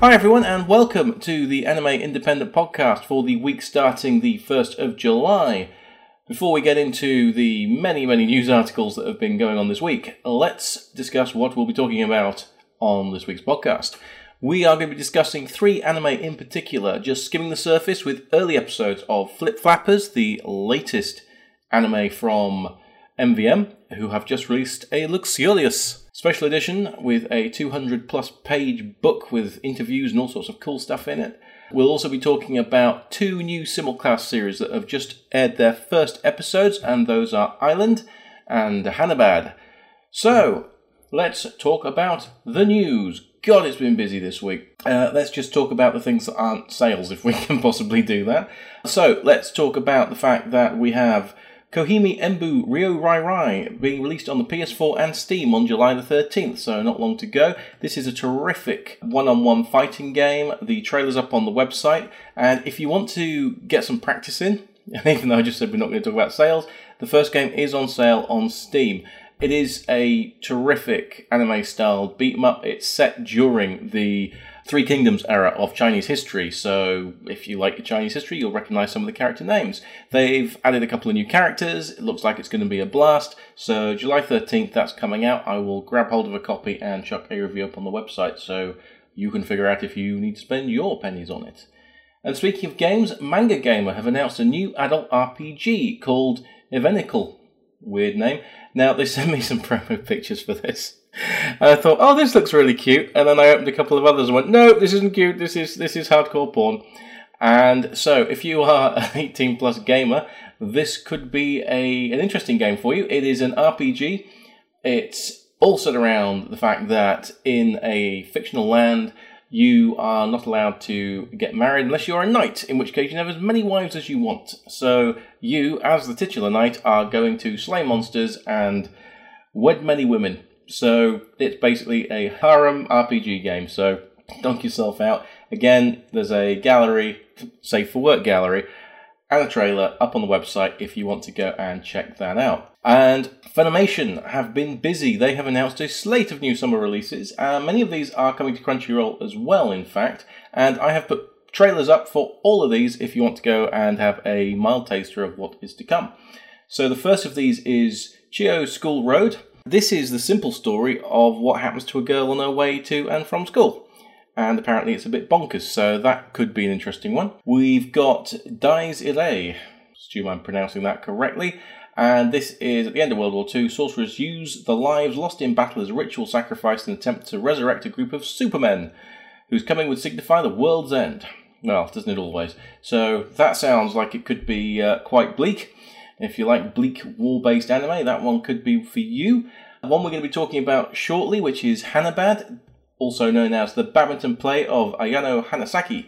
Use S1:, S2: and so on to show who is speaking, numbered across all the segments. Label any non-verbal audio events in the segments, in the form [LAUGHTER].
S1: Hi, everyone, and welcome to the Anime Independent podcast for the week starting the 1st of July. Before we get into the many, many news articles that have been going on this week, let's discuss what we'll be talking about on this week's podcast. We are going to be discussing three anime in particular, just skimming the surface with early episodes of Flip Flappers, the latest anime from MVM, who have just released a Luxurious special edition with a 200 plus page book with interviews and all sorts of cool stuff in it. We'll also be talking about two new simulcast series that have just aired their first episodes, and those are Island and Hanabad. So, let's talk about the news. God, it's been busy this week. Uh, let's just talk about the things that aren't sales, if we [LAUGHS] can possibly do that. So, let's talk about the fact that we have Koihime Enbu Ryo Rai Rai being released on the PS4 and Steam on July the 13th, so not long to go. This is a terrific one on one fighting game. The trailer's up on the website, and if you want to get some practice in, [LAUGHS] even though I just said we're not going to talk about sales, the first game is on sale on Steam. It is a terrific anime styled beat 'em up. It's set during the Three Kingdoms era of Chinese history, so if you like Chinese history, you'll recognize some of the character names. They've added a couple of new characters. It looks like it's going to be a blast. So July 13th, that's coming out. I will grab hold of a copy and chuck a review up on the website so you can figure out if you need to spend your pennies on it. And speaking of games, Manga Gamer have announced a new adult RPG called Evenicle. Weird name. Now, they sent me some [LAUGHS] promo pictures for this. And I thought, oh, this looks really cute. And then I opened a couple of others and went, no, this isn't cute. This is this is hardcore porn. And so, if you are [LAUGHS] an 18 plus gamer, this could be a an interesting game for you. It is an RPG. It's all set around the fact that in a fictional land, you are not allowed to get married unless you're a knight, in which case you have as many wives as you want. So you, as the titular knight, are going to slay monsters and wed many women. So it's basically a harem RPG game. So dunk yourself out. Again, there's a gallery, safe for work gallery, and a trailer up on the website if you want to go and check that out. And Funimation have been busy. They have announced a slate of new summer releases, and many of these are coming to Crunchyroll as well, in fact. And I have put trailers up for all of these if you want to go and have a mild taster of what is to come. So the first of these is Chio School Road. This is the simple story of what happens to a girl on her way to and from school. And apparently it's a bit bonkers, so that could be an interesting one. We've got Dies. Do you mind pronouncing that correctly? And this is at the end of World War II. Sorcerers use the lives lost in battle as ritual sacrifice in an attempt to resurrect a group of supermen whose coming would signify the world's end. Well, doesn't it always? So that sounds like it could be uh, quite bleak. If you like bleak war based anime, that one could be for you. One we're going to be talking about shortly, which is Hanabad, also known as the badminton play of Ayano Hanesaki.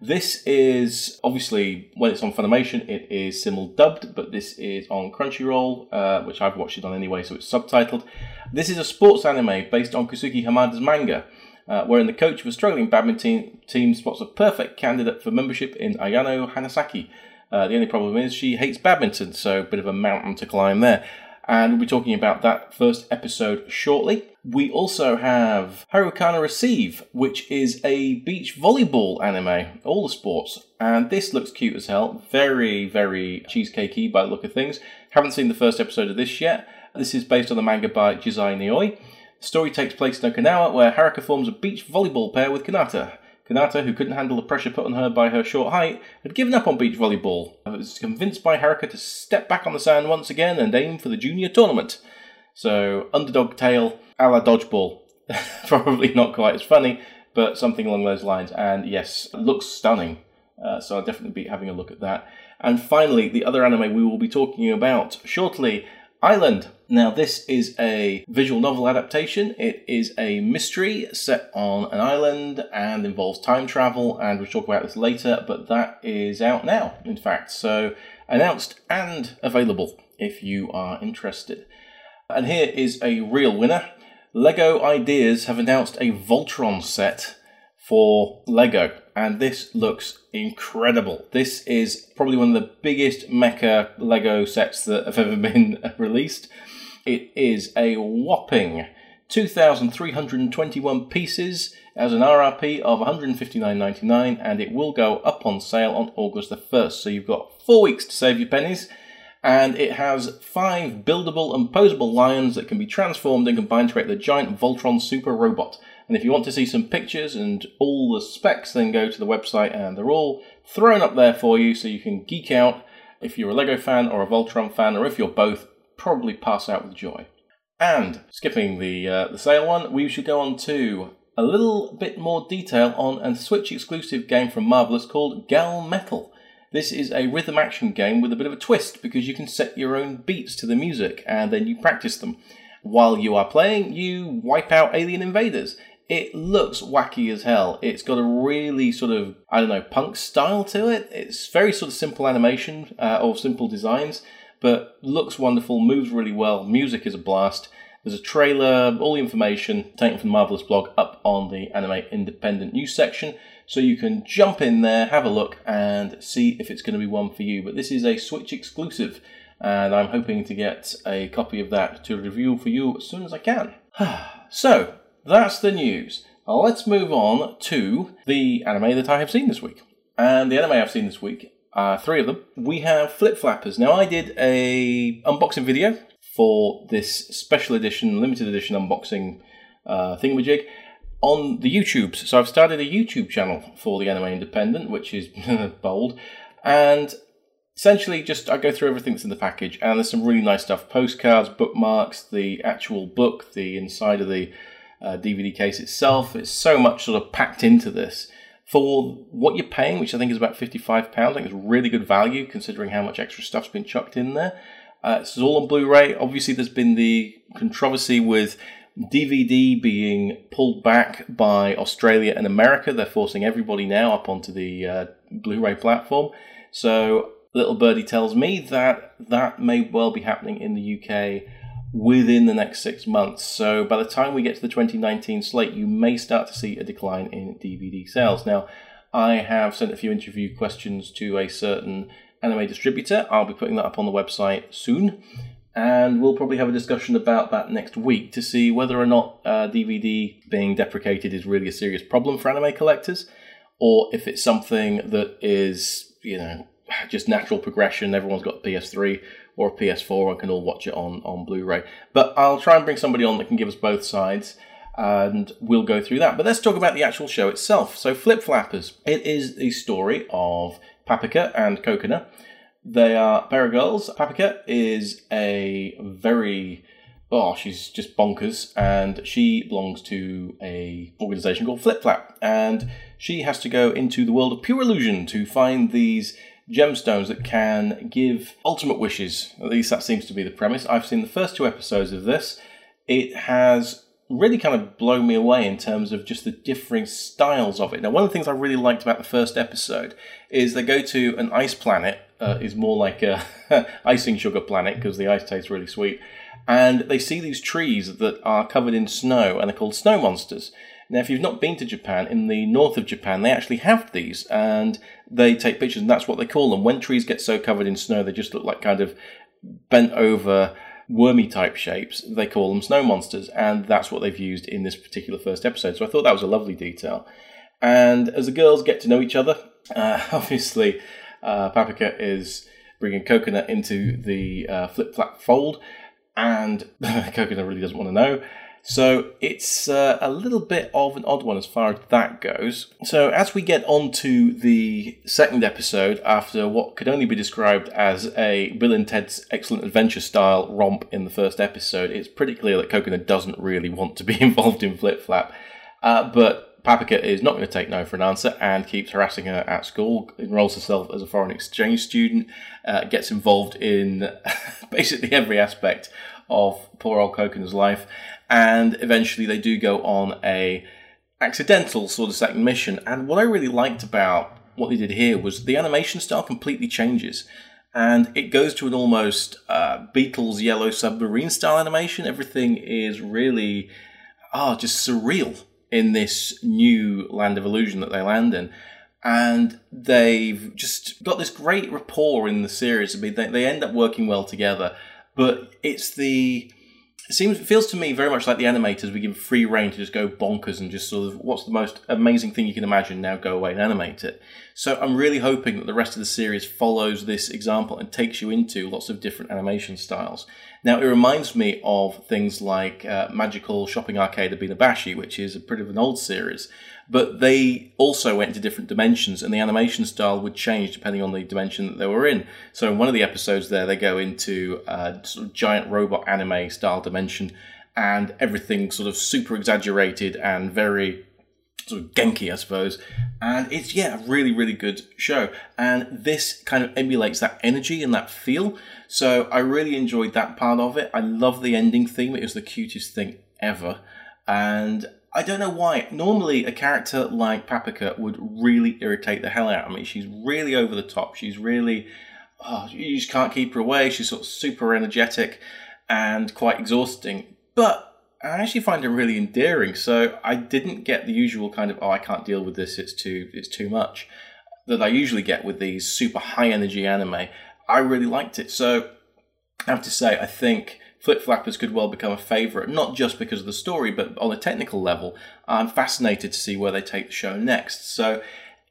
S1: This is obviously when it's on Funimation, it is simul dubbed, but this is on Crunchyroll, uh, which I've watched it on anyway, so it's subtitled. This is a sports anime based on Kosuke Hamada's manga, uh, wherein the coach of a struggling badminton team spots a perfect candidate for membership in Ayano Hanesaki. Uh, the only problem is she hates badminton, so a bit of a mountain to climb there. And we'll be talking about that first episode shortly. We also have Harukana Receive, which is a beach volleyball anime, all the sports. And this looks cute as hell. Very, very cheesecakey by the look of things. Haven't seen the first episode of this yet. This is based on the manga by Jizai Nioi. The story takes place in Okinawa, where Haruka forms a beach volleyball pair with Kanata. Kanata, who couldn't handle the pressure put on her by her short height, had given up on beach volleyball and was convinced by Haruka to step back on the sand once again and aim for the junior tournament. So, underdog tale a la dodgeball. [LAUGHS] Probably not quite as funny, but something along those lines. And yes, looks stunning. Uh, so I'll definitely be having a look at that. And finally, the other anime we will be talking about shortly Island. Now, this is a visual novel adaptation. It is a mystery set on an island and involves time travel, and we'll talk about this later, but that is out now, in fact. So, announced and available if you are interested. And here is a real winner. Lego Ideas have announced a Voltron set for Lego, and this looks incredible. This is probably one of the biggest mecha Lego sets that have ever been [LAUGHS] released. It is a whopping 2,321 pieces as an RRP of 159.99, and it will go up on sale on August the 1st. So you've got four weeks to save your pennies and it has five buildable and posable lions that can be transformed and combined to create the giant Voltron super robot. And if you want to see some pictures and all the specs, then go to the website and they're all thrown up there for you so you can geek out if you're a Lego fan or a Voltron fan, or if you're both, probably pass out with joy. And skipping the uh, the sale one, we should go on to a little bit more detail on a Switch exclusive game from Marvelous called Gal Metal. This is a rhythm action game with a bit of a twist because you can set your own beats to the music and then you practice them. While you are playing, you wipe out alien invaders. It looks wacky as hell. It's got a really sort of, I don't know, punk style to it. It's very sort of simple animation uh, or simple designs, but looks wonderful, moves really well. Music is a blast. There's a trailer, all the information taken from the Marvelous blog up on the Anime Independent news section. So you can jump in there, have a look, and see if it's going to be one for you. But this is a Switch exclusive, and I'm hoping to get a copy of that to review for you as soon as I can. [SIGHS] so, that's the news. Let's move on to the anime that I have seen this week. And the anime I've seen this week are three of them. We have Flip Flappers. Now I did a unboxing video for this special edition, limited edition unboxing uh, thingamajig on the YouTubes. So I've started a YouTube channel for the Anime Independent, which is [LAUGHS] bold, and essentially just I go through everything that's in the package, and there's some really nice stuff: postcards, bookmarks, the actual book, the inside of the uh, DVD case itself. It's so much sort of packed into this. For what you're paying, which I think is about £55, I think it's really good value considering how much extra stuff's been chucked in there. Uh, this is all on Blu ray. Obviously, there's been the controversy with DVD being pulled back by Australia and America. They're forcing everybody now up onto the uh, Blu ray platform. So, Little Birdie tells me that that may well be happening in the UK within the next six months. So, by the time we get to the 2019 slate, you may start to see a decline in DVD sales. Now, I have sent a few interview questions to a certain anime distributor. I'll be putting that up on the website soon and we'll probably have a discussion about that next week to see whether or not uh, DVD being deprecated is really a serious problem for anime collectors, or if it's something that is, you know, just natural progression. Everyone's got PS3 or a PS4 and can all watch it on, on Blu ray. But I'll try and bring somebody on that can give us both sides and we'll go through that. But let's talk about the actual show itself. So, Flip Flappers. It is the story of Paprika and Kokona they are pair of girls. Paprika is a very oh, she's just bonkers, and she belongs to a organization called Flip Flap, and she has to go into the world of pure illusion to find these gemstones that can give ultimate wishes. At least that seems to be the premise. I've seen the first two episodes of this. It has really kind of blown me away in terms of just the differing styles of it. Now, one of the things I really liked about the first episode is they go to an ice planet, uh, is more like a [LAUGHS] icing sugar planet because the ice tastes really sweet, and they see these trees that are covered in snow and they're called snow monsters. Now, if you've not been to Japan, in the north of Japan, they actually have these and they take pictures, and that's what they call them. When trees get so covered in snow, they just look like kind of bent over wormy type shapes. They call them snow monsters, and that's what they've used in this particular first episode. So I thought that was a lovely detail. And as the girls get to know each other, [LAUGHS] uh, obviously, uh, Paprika is bringing Coconut into the uh, flip flap fold, and [LAUGHS] Coconut really doesn't want to know. So it's uh, a little bit of an odd one as far as that goes. So as we get on to the second episode, after what could only be described as a Bill and Ted's Excellent Adventure style romp in the first episode, it's pretty clear that Coconut doesn't really want to be [LAUGHS] involved in Flip Flap. Uh, but Paprika is not going to take no for an answer and keeps harassing her at school, enrolls herself as a foreign exchange student, uh, gets involved in [LAUGHS] basically every aspect of poor old Kokona's life, and eventually they do go on a accidental sort of second mission. And what I really liked about what they did here was the animation style completely changes. And it goes to an almost uh, Beatles Yellow Submarine style animation. Everything is really, ah, oh, just surreal in this new land of illusion that they land in. And they've just got this great rapport in the series. I mean, they, they end up working well together, but it's the it seems feels to me very much like the animators we give free reign to just go bonkers and just sort of what's the most amazing thing you can imagine now go away and animate it. So i'm really hoping that the rest of the series follows this example and takes you into lots of different animation styles. Now it reminds me of things like uh, magical shopping arcade Abenobashi which is a bit of an old series but they also went into different dimensions and the animation style would change depending on the dimension that they were in. So in one of the episodes there, they go into a sort of giant robot anime style dimension and everything sort of super exaggerated and very sort of Genki, I suppose. And it's, yeah, a really, really good show. And this kind of emulates that energy and that feel. So I really enjoyed that part of it. I love the ending theme. It was the cutest thing ever. And I don't know why. Normally, a character like Paprika would really irritate the hell out of me. She's really over the top. She's really, oh, you just can't keep her away. She's sort of super energetic and quite exhausting. But I actually find her really endearing. So I didn't get the usual kind of, oh, I can't deal with this. It's too, it's too much that I usually get with these super high energy anime. I really liked it. So I have to say, I think Flip Flappers could well become a favourite, not just because of the story, but on a technical level. I'm fascinated to see where they take the show next. So,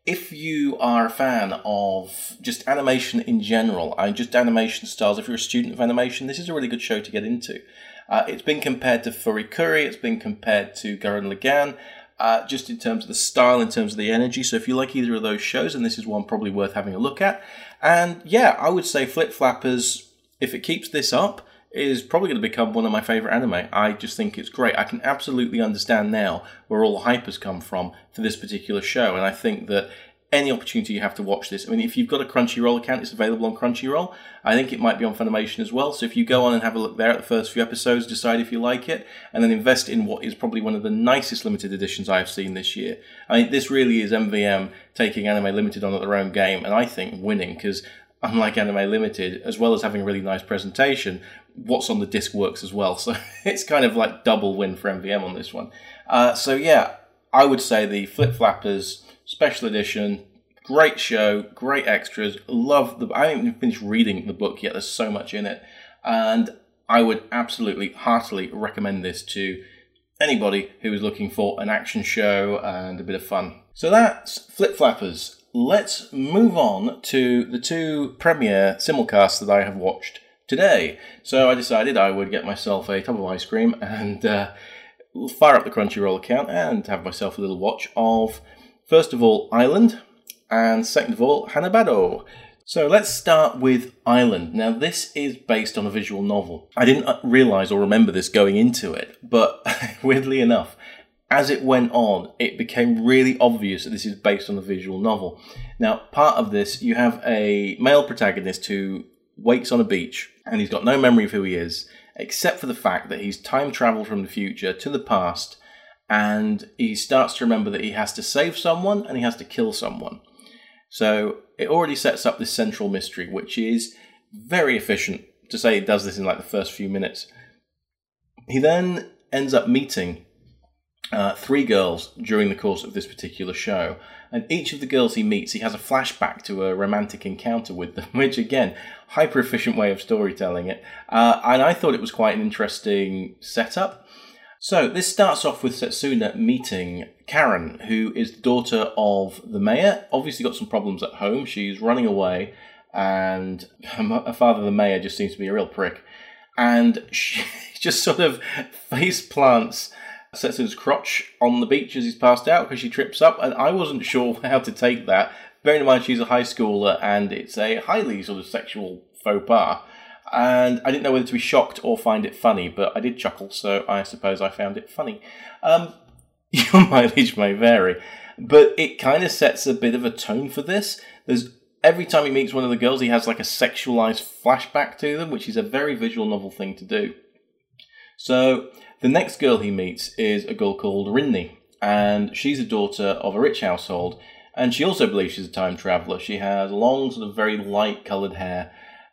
S1: if you are a fan of just animation in general, and just animation styles, if you're a student of animation, this is a really good show to get into. Uh, it's been compared to Furikuri, it's been compared to Gurren Lagann, uh, just in terms of the style, in terms of the energy. So if you like either of those shows, and this is one probably worth having a look at. And yeah, I would say Flip Flappers, if it keeps this up, is probably going to become one of my favorite anime. I just think it's great. I can absolutely understand now where all the hype has come from for this particular show, and I think that any opportunity you have to watch this. I mean, if you've got a Crunchyroll account, it's available on Crunchyroll. I think it might be on Funimation as well. So if you go on and have a look there at the first few episodes, decide if you like it, and then invest in what is probably one of the nicest limited editions I've seen this year. I mean, this really is MVM taking Anime Limited on at their own game, and I think winning because unlike Anime Limited, as well as having a really nice presentation, what's on the disc works as well. [LAUGHS] So it's kind of like double win for MVM on this one. Uh, so yeah, I would say the Flip Flappers special edition, great show, great extras. Love the. I haven't even finished reading the book yet. There's so much in it, and I would absolutely heartily recommend this to anybody who is looking for an action show and a bit of fun. So that's Flip Flappers. Let's move on to the two premiere simulcasts that I have watched today. So I decided I would get myself a tub of ice cream and uh, fire up the Crunchyroll account and have myself a little watch of, first of all, Island, and second of all, Hanebado. So let's start with Island. Now, this is based on a visual novel. I didn't uh, realize or remember this going into it, but [LAUGHS] weirdly enough, as it went on, it became really obvious that this is based on a visual novel. Now, part of this, you have a male protagonist who wakes on a beach and he's got no memory of who he is, except for the fact that he's time traveled from the future to the past and he starts to remember that he has to save someone and he has to kill someone. So it already sets up this central mystery, which is very efficient. To say he does this in like the first few minutes. He then ends up meeting uh, three girls during the course of this particular show. And each of the girls he meets, he has a flashback to a romantic encounter with them, [LAUGHS] which again, hyper efficient way of storytelling it. Uh, and I thought it was quite an interesting setup. So this starts off with Setsuna meeting Karen, who is the daughter of the mayor. Obviously, got some problems at home. She's running away, and her father, the mayor, just seems to be a real prick. And [LAUGHS] she just sort of face plants sets his crotch on the beach as he's passed out because she trips up, and I wasn't [LAUGHS] sure how to take that. Bearing in mind she's a high schooler and it's a highly sort of sexual faux pas. And I didn't know whether to be shocked or find it funny, but I did chuckle, so I suppose I found it funny. Um, [LAUGHS] your mileage may vary, but it kind of sets a bit of a tone for this. There's every time he meets one of the girls, he has like a sexualized flashback to them, which is a very visual novel thing to do. So the next girl he meets is a girl called Rinne, and she's a daughter of a rich household, and she also believes she's a time traveler. She has long, sort of very light coloured hair,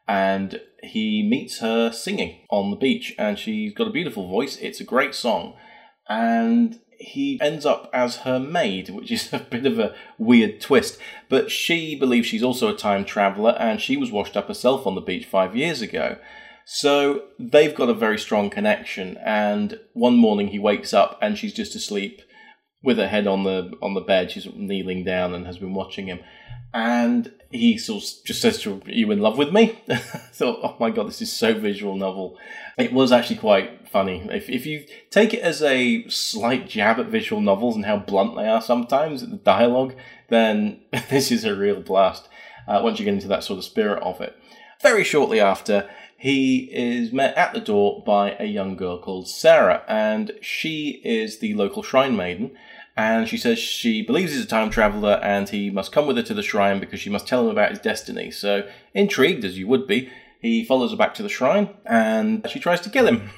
S1: and he meets her singing on the beach, and she's got a beautiful voice. It's a great song, and he ends up as her maid, which is [LAUGHS] a bit of a weird twist. But she believes she's also a time traveller, and she was washed up herself on the beach five years ago. So they've got a very strong connection. And one morning he wakes up and she's just asleep with her head on the on the bed. She's kneeling down and has been watching him. And he sort of just says to her, Are you in love with me? [LAUGHS] I thought, oh my god, this is so visual novel. It was actually quite funny. If, if you take it as a slight jab at visual novels and how blunt they are sometimes, at the dialogue, then [LAUGHS] this is a real blast uh, once you get into that sort of spirit of it. Very shortly after, he is met at the door by a young girl called Sarah, and she is the local shrine maiden. And she says she believes he's a time traveler and he must come with her to the shrine because she must tell him about his destiny. So, intrigued as you would be, he follows her back to the shrine and she tries to kill him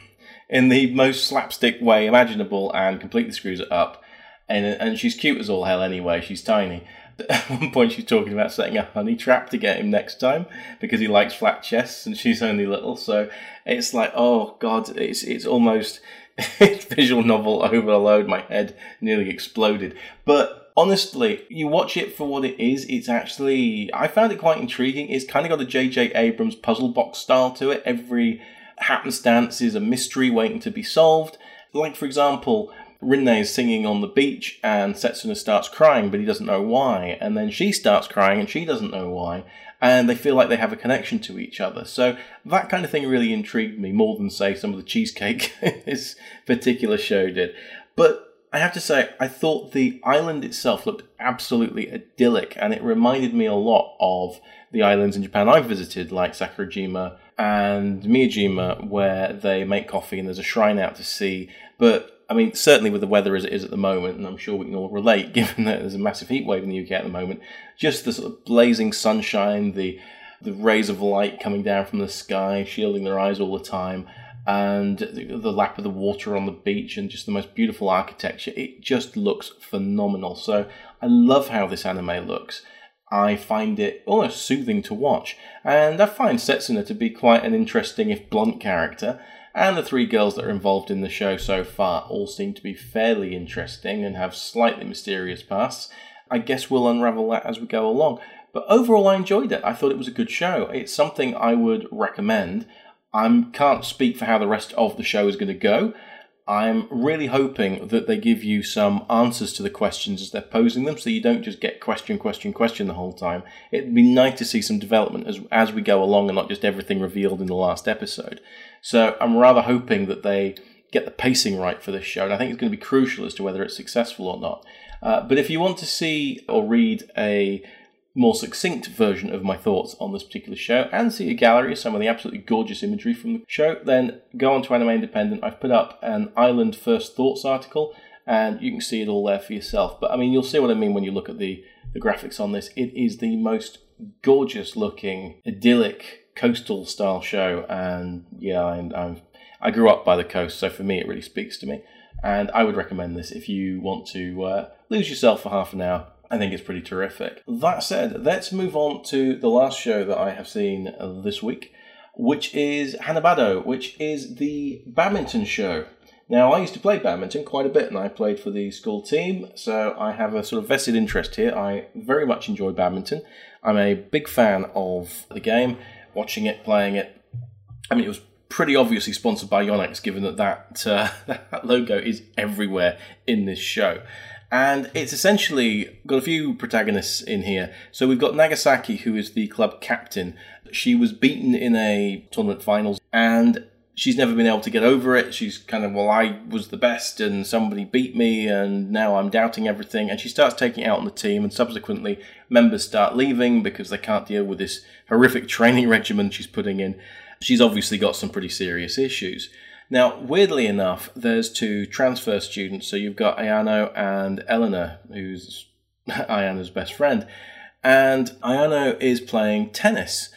S1: in the most slapstick way imaginable and completely screws it up. And, and she's cute as all hell anyway, she's tiny. At [LAUGHS] one point, she's talking about setting a honey trap to get him next time because he likes flat chests and she's only little. So it's like, oh god, it's it's almost [LAUGHS] visual novel overload. My head nearly exploded. But honestly, you watch it for what it is. It's actually I found it quite intriguing. It's kind of got a J.J. Abrams puzzle box style to it. Every happenstance is a mystery waiting to be solved. Like for example, Rinne is singing on the beach and Setsuna starts crying, but he doesn't know why. And then she starts crying and she doesn't know why. And they feel like they have a connection to each other. So that kind of thing really intrigued me more than, say, some of the cheesecake [LAUGHS] this particular show did. But I have to say, I thought the island itself looked absolutely idyllic, and it reminded me a lot of the islands in Japan I've visited, like Sakurajima and Miyajima, where they make coffee and there's a shrine out to sea. But I mean, certainly with the weather as it is at the moment, and I'm sure we can all relate, [LAUGHS] given that there's a massive heat wave in the UK at the moment, just the sort of blazing sunshine, the the rays of light coming down from the sky, shielding their eyes all the time, and the, the lap of the water on the beach, and just the most beautiful architecture. It just looks phenomenal. So I love how this anime looks. I find it almost soothing to watch, and I find Setsuna to be quite an interesting, if blunt, character and the three girls that are involved in the show so far all seem to be fairly interesting and have slightly mysterious pasts. I guess we'll unravel that as we go along. But overall, I enjoyed it. I thought it was a good show. It's something I would recommend. I can't speak for how the rest of the show is going to go. I'm really hoping that they give you some answers to the questions as they're posing them, so you don't just get question, question, question the whole time. It'd be nice to see some development as as we go along, and not just everything revealed in the last episode. So I'm rather hoping that they get the pacing right for this show, and I think it's going to be crucial as to whether it's successful or not. Uh, but if you want to see or read a more succinct version of my thoughts on this particular show and see a gallery of some of the absolutely gorgeous imagery from the show, then go on to Anime Independent. I've put up an Island First Thoughts article and you can see it all there for yourself. But I mean, you'll see what I mean when you look at the, the graphics on this. It is the most gorgeous looking, idyllic, coastal style show. And yeah, I, I'm, I grew up by the coast, so for me, it really speaks to me. And I would recommend this if you want to uh, lose yourself for half an hour I think it's pretty terrific. That said, let's move on to the last show that I have seen this week, which is Hanebado, which is the badminton show. Now, I used to play badminton quite a bit, and I played for the school team, so I have a sort of vested interest here. I very much enjoy badminton. I'm a big fan of the game, watching it, playing it. I mean, it was pretty obviously sponsored by Yonex, given that that, uh, [LAUGHS] that logo is everywhere in this show. And it's essentially got a few protagonists in here. So we've got Nagasaki, who is the club captain. She was beaten in a tournament finals and she's never been able to get over it. She's kind of, well, I was the best and somebody beat me and now I'm doubting everything. And she starts taking out on the team and subsequently members start leaving because they can't deal with this horrific training [LAUGHS] regimen she's putting in. She's obviously got some pretty serious issues. Now, weirdly enough, there's two transfer students. So you've got Ayano and Eleanor, who's [LAUGHS] Ayano's best friend. And Ayano is playing tennis.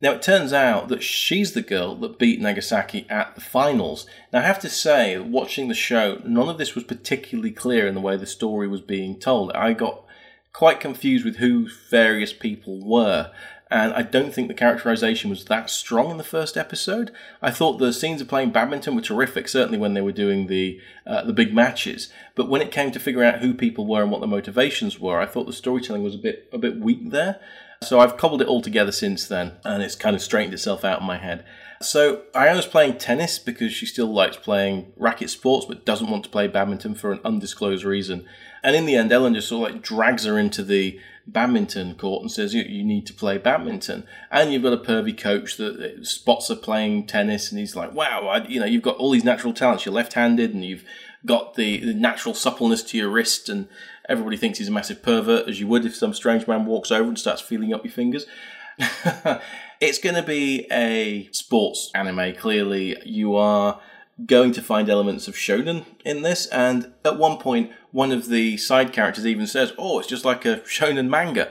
S1: Now, it turns out that she's the girl that beat Nagasaki at the finals. Now, I have to say, watching the show, none of this was particularly clear in the way the story was being told. I got quite confused with who various people were and I don't think the characterization was that strong in the first episode. I thought the scenes of playing badminton were terrific, certainly when they were doing the uh, the big matches. But when it came to figuring out who people were and what their motivations were, I thought the storytelling was a bit a bit weak there. So I've cobbled it all together since then, and it's kind of straightened itself out in my head. So Iona's playing tennis because she still likes playing racket sports, but doesn't want to play badminton for an undisclosed reason. And in the end, Ellen just sort of like drags her into the badminton court and says you, you need to play badminton. And you've got a pervy coach that spots her playing tennis, and he's like, "Wow, I, you know, you've got all these natural talents. You're left-handed, and you've got the, the natural suppleness to your wrist." And everybody thinks he's a massive pervert, as you would if some strange man walks over and starts feeling up your fingers. [LAUGHS] it's going to be a sports anime. Clearly, you are going to find elements of shonen in this, and at one point, one of the side characters even says, "Oh, it's just like a shonen manga."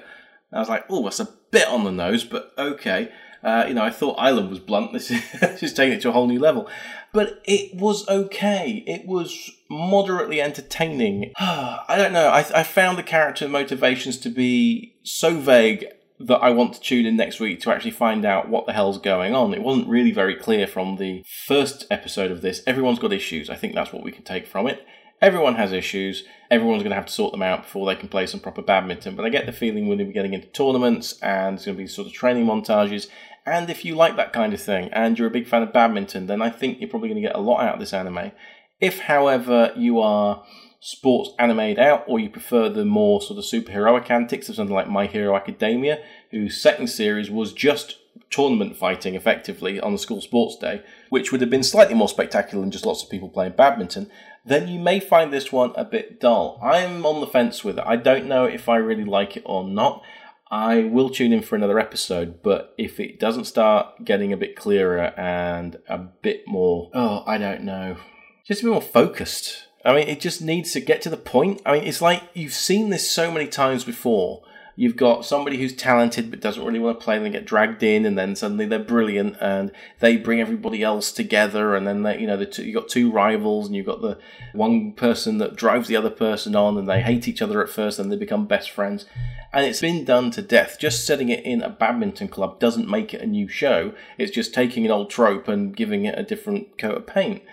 S1: And I was like, "Oh, that's a bit on the nose, but okay." Uh, you know, I thought Island was blunt. [LAUGHS] This is just taking it to a whole new level, but it was okay. It was moderately entertaining. [SIGHS] I don't know. I, I found the character motivations to be so vague that I want to tune in next week to actually find out what the hell's going on. It wasn't really very clear from the first episode of this. Everyone's got issues. I think that's what we can take from it. Everyone has issues. Everyone's going to have to sort them out before they can play some proper badminton. But I get the feeling we're going to be getting into tournaments and there's going to be sort of training montages. And if you like that kind of thing and you're a big fan of badminton, then I think you're probably going to get a lot out of this anime. If, however, you are sports animated out, or you prefer the more sort of superheroic antics of something like My Hero Academia, whose second series was just tournament fighting effectively on the school sports day, which would have been slightly more spectacular than just lots of people playing badminton, then you may find this one a bit dull. I'm on the fence with it. I don't know if I really like it or not. I will tune in for another episode, but if it doesn't start getting a bit clearer and a bit more, oh, I don't know, just a bit more focused, I mean, it just needs to get to the point. I mean, it's like you've seen this so many times before. You've got somebody who's talented but doesn't really want to play, and they get dragged in, and then suddenly they're brilliant, and they bring everybody else together, and then they, you know, the two, you've got two rivals, and you've got the one person that drives the other person on, and they hate each other at first, and they become best friends, and it's been done to death. Just setting it in a badminton club doesn't make it a new show. It's just taking an old trope and giving it a different coat of paint.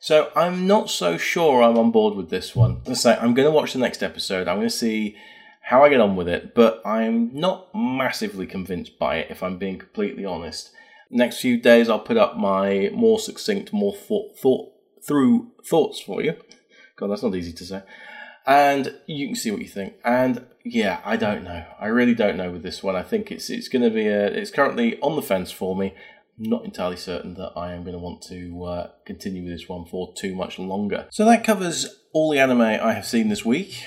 S1: So I'm not so sure I'm on board with this one. Let's say I'm going to watch the next episode. I'm going to see how I get on with it, but I'm not massively convinced by it, if I'm being completely honest. Next few days, I'll put up my more succinct, more thought, thought through thoughts for you. God, that's not easy to say. And you can see what you think. And yeah, I don't know. I really don't know with this one. I think it's it's going to be a. It's currently on the fence for me not entirely certain that I am going to want to uh, continue with this one for too much longer. So that covers all the anime I have seen this week,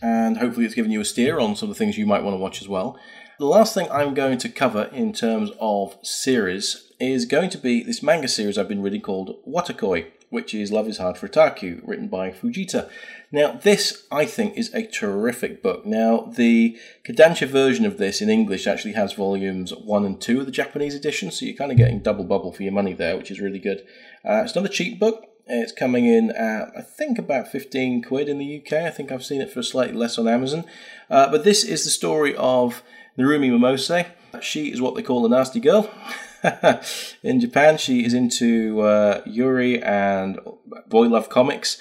S1: and hopefully it's given you a steer on some of the things you might want to watch as well. The last thing I'm going to cover in terms of series is going to be this manga series I've been reading called Wotakoi which is Love is Hard for Otaku, written by Fujita. Now, this, I think, is a terrific book. Now, the Kodansha version of this in English actually has volumes 1 and 2 of the Japanese edition, so you're kind of getting double bubble for your money there, which is really good. Uh, it's not a cheap book. It's coming in at, I think, about 15 quid in the UK. I think I've seen it for slightly less on Amazon. Uh, but this is the story of Narumi Momose. She is what they call a nasty girl. [LAUGHS] [LAUGHS] in Japan, she is into uh, Yuri and boy love comics.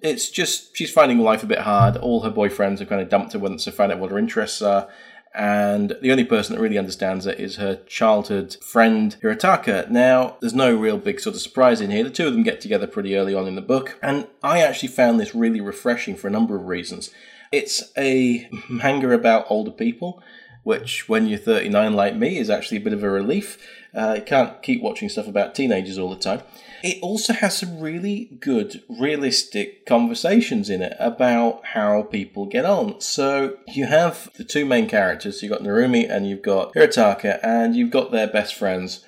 S1: It's just she's finding life a bit hard. All her boyfriends have kind of dumped her once they find out what her interests are. And the only person that really understands it is her childhood friend Hirotaka. Now, there's no real big sort of surprise in here. The two of them get together pretty early on in the book, and I actually found this really refreshing for a number of reasons. It's a [LAUGHS] manga about older people, which, when you're 39 like me, is actually a bit of a relief. Uh, you can't keep watching stuff about teenagers all the time. It also has some really good, realistic conversations in it about how people get on. So you have the two main characters. You've got Narumi and you've got Hirotaka, and you've got their best friends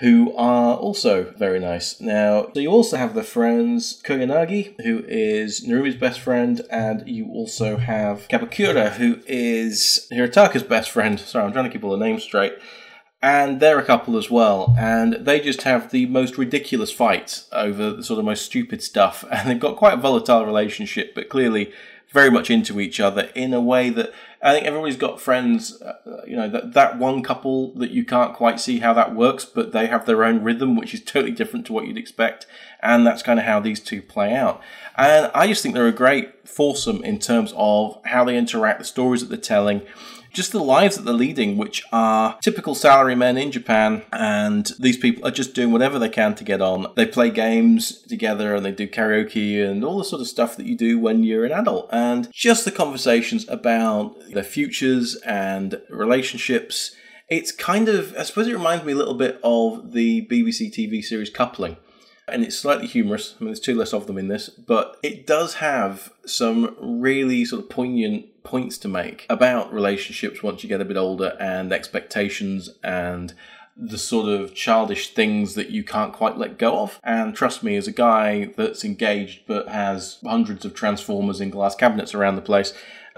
S1: who are also very nice. Now, so you also have the friends Koyanagi, who is Narumi's best friend, and you also have Kabakura, who is Hirotaka's best friend. [LAUGHS] Sorry, I'm trying to keep all the names straight and they're a couple as well, and they just have the most ridiculous fights over the sort of most stupid stuff, [LAUGHS] and they've got quite a volatile relationship, but clearly very much into each other in a way that I think everybody's got friends, uh, you know, that, that one couple that you can't quite see how that works, but they have their own rhythm, which is [LAUGHS] totally different to what you'd expect. And that's kind of how these two play out. And I just think they're a great foursome in terms of how they interact, the stories that they're telling, just the lives that they're leading, which are typical salarymen in Japan. And these people are just doing whatever they can to get on. They play games together and they do karaoke and all the sort of stuff that you do when you're an adult. And just the conversations about their futures and relationships. It's kind of, I suppose it reminds me a little bit of the BBC TV series Coupling and it's slightly humorous. I mean, there's two less of them in this, but it does have some really sort of poignant points to make about relationships once you get a bit older and expectations and the sort of childish things that you can't quite let go of. And trust me, as a guy that's engaged but has hundreds of transformers in glass cabinets around the place,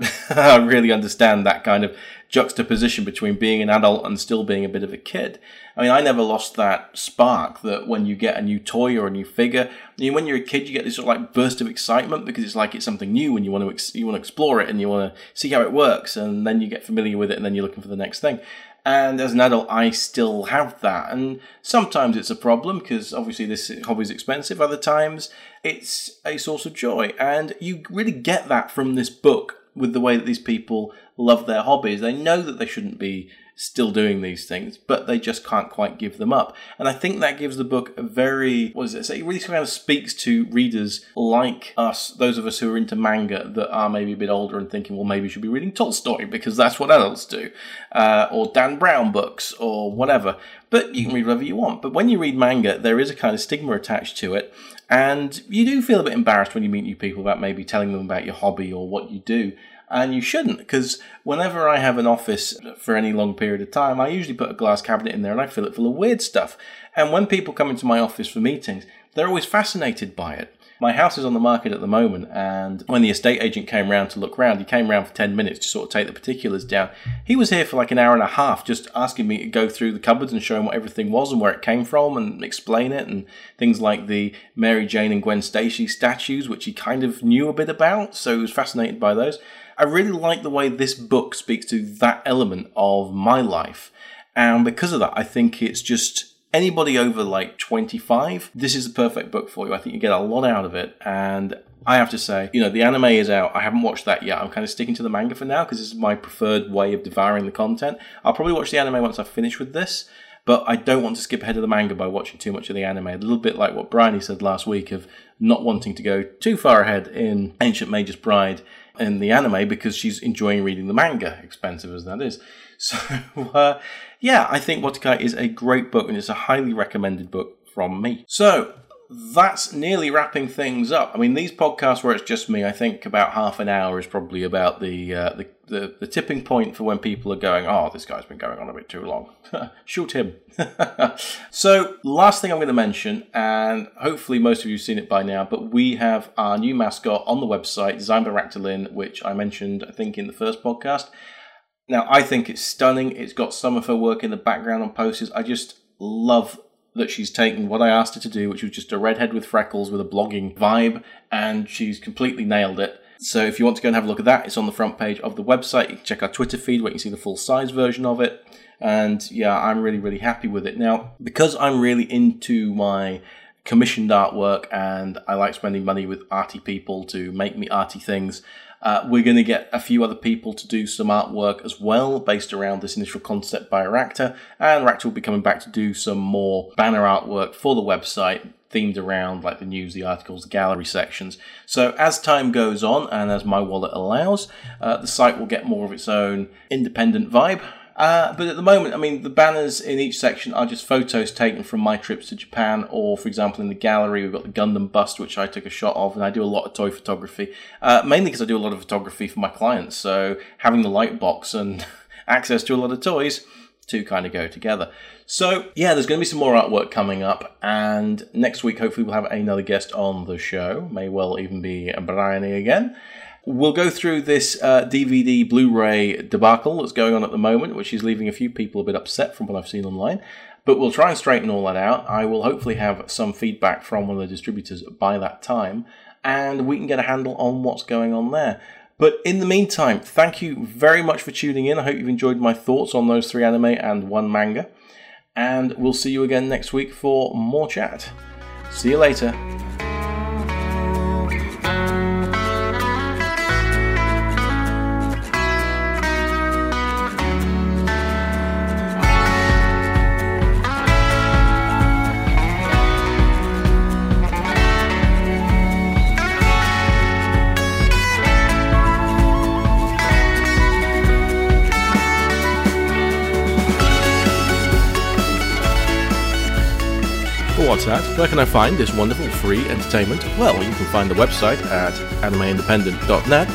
S1: [LAUGHS] really understand that kind of juxtaposition between being an adult and still being a bit of a kid. I mean, I never lost that spark that when you get a new toy or a new figure, you know, when you're a kid, you get this sort of like burst of excitement because it's like it's something new and you want to ex- you want to explore it and you want to see how it works, and then you get familiar with it and then you're looking for the next thing. And as an adult, I still have that. And sometimes it's a problem because obviously this hobby is expensive. Other times it's a source of joy. And you really get that from this book with the way that these people love their hobbies. They know that they shouldn't be still doing these things, but they just can't quite give them up. And I think that gives the book a very, what does it say? It really kind of speaks to readers like us, those of us who are into manga that are maybe a bit older and thinking, well, maybe you should be reading Tolstoy because that's what adults do, uh, or Dan Brown books, or whatever. But you can read whatever you want. But when you read manga, there is a kind of stigma attached to it. And you do feel a bit embarrassed when you meet new people about maybe telling them about your hobby or what you do and you shouldn't because whenever I have an office for any long period of time, I usually put a glass cabinet in there and I fill it full of weird stuff. And when people come into my office for meetings, they're always fascinated by it. My house is on the market at the moment, and when the estate agent came round to look round, he came round for 10 minutes to sort of take the particulars down. He was here for like an hour and a half just asking me to go through the cupboards and show him what everything was and where it came from and explain it, and things like the Mary Jane and Gwen Stacy statues, which he kind of knew a bit about, so he was fascinated by those. I really like the way this book speaks to that element of my life. And because of that, I think it's just anybody over like 25, this is the perfect book for you. I think you get a lot out of it. And I have to say, you know, the anime is out. I haven't watched that yet. I'm kind of sticking to the manga for now because this is my preferred way of devouring the content. I'll probably watch the anime once I finish with this but I don't want to skip ahead of the manga by watching too much of the anime. A little bit like what Bryony said last week of not wanting to go too far ahead in Ancient Magus' Bride in the anime because she's enjoying reading the manga, expensive as that is. [LAUGHS] So, uh, yeah, I think Wotakoi is a great book and it's a highly recommended book from me. So, that's nearly wrapping things up. I mean, these podcasts where it's just me, I think about half an hour is probably about the, uh, the, the the tipping point for when people are going, "Oh, this guy's been going on a bit too long." [LAUGHS] Shoot him. [LAUGHS] so, last thing I'm going to mention, and hopefully most of you have seen it by now, but we have our new mascot on the website, designed by Ractalin, which I mentioned, I think, in the first podcast. Now, I think it's stunning. It's got some of her work in the background on posters. I just love that she's taken what I asked her to do, which was just a redhead with freckles with a blogging vibe, and she's completely nailed it. So if you want to go and have a look at that, it's on the front page of the website. You can check our Twitter feed where you can see the full size version of it. And yeah, I'm really, really happy with it. Now, because I'm really into my commissioned artwork and I like spending money with arty people to make me arty things, uh, we're going to get a few other people to do some artwork as well, based around this initial concept by Aracta. And Aracta will be coming back to do some more banner artwork for the website, themed around like the news, the articles, the gallery sections. So as time goes on and as my wallet allows, uh, the site will get more of its own independent vibe. Uh, but at the moment, I mean, the banners in each section are just photos taken from my trips to Japan, or for example, in the gallery, we've got the Gundam bust, which I took a shot of, and I do a lot of toy photography, uh, mainly because I do a lot of photography for my clients. So having the light box and [LAUGHS] access to a lot of toys, two kind of go together. So, yeah, there's going to be some more artwork coming up, and next week, hopefully, we'll have another guest on the show. May well even be Bryony again. We'll go through this uh, DVD Blu ray debacle that's going on at the moment, which is leaving a few people a bit upset from what I've seen online. But we'll try and straighten all that out. I will hopefully have some feedback from one of the distributors by that time, and we can get a handle on what's going on there. But in the meantime, thank you very much for tuning in. I hope you've enjoyed my thoughts on those three anime and one manga. And we'll see you again next week for more chat. See you later. What's that? Where can I find this wonderful free entertainment? Well, you can find the website at animeindependent.net.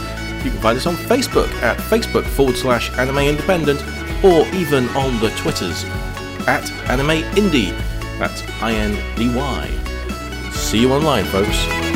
S1: You can find us on Facebook at Facebook forward slash Anime Independent or even on the Twitters at Anime Indy. That's I N D Y. See you online, folks.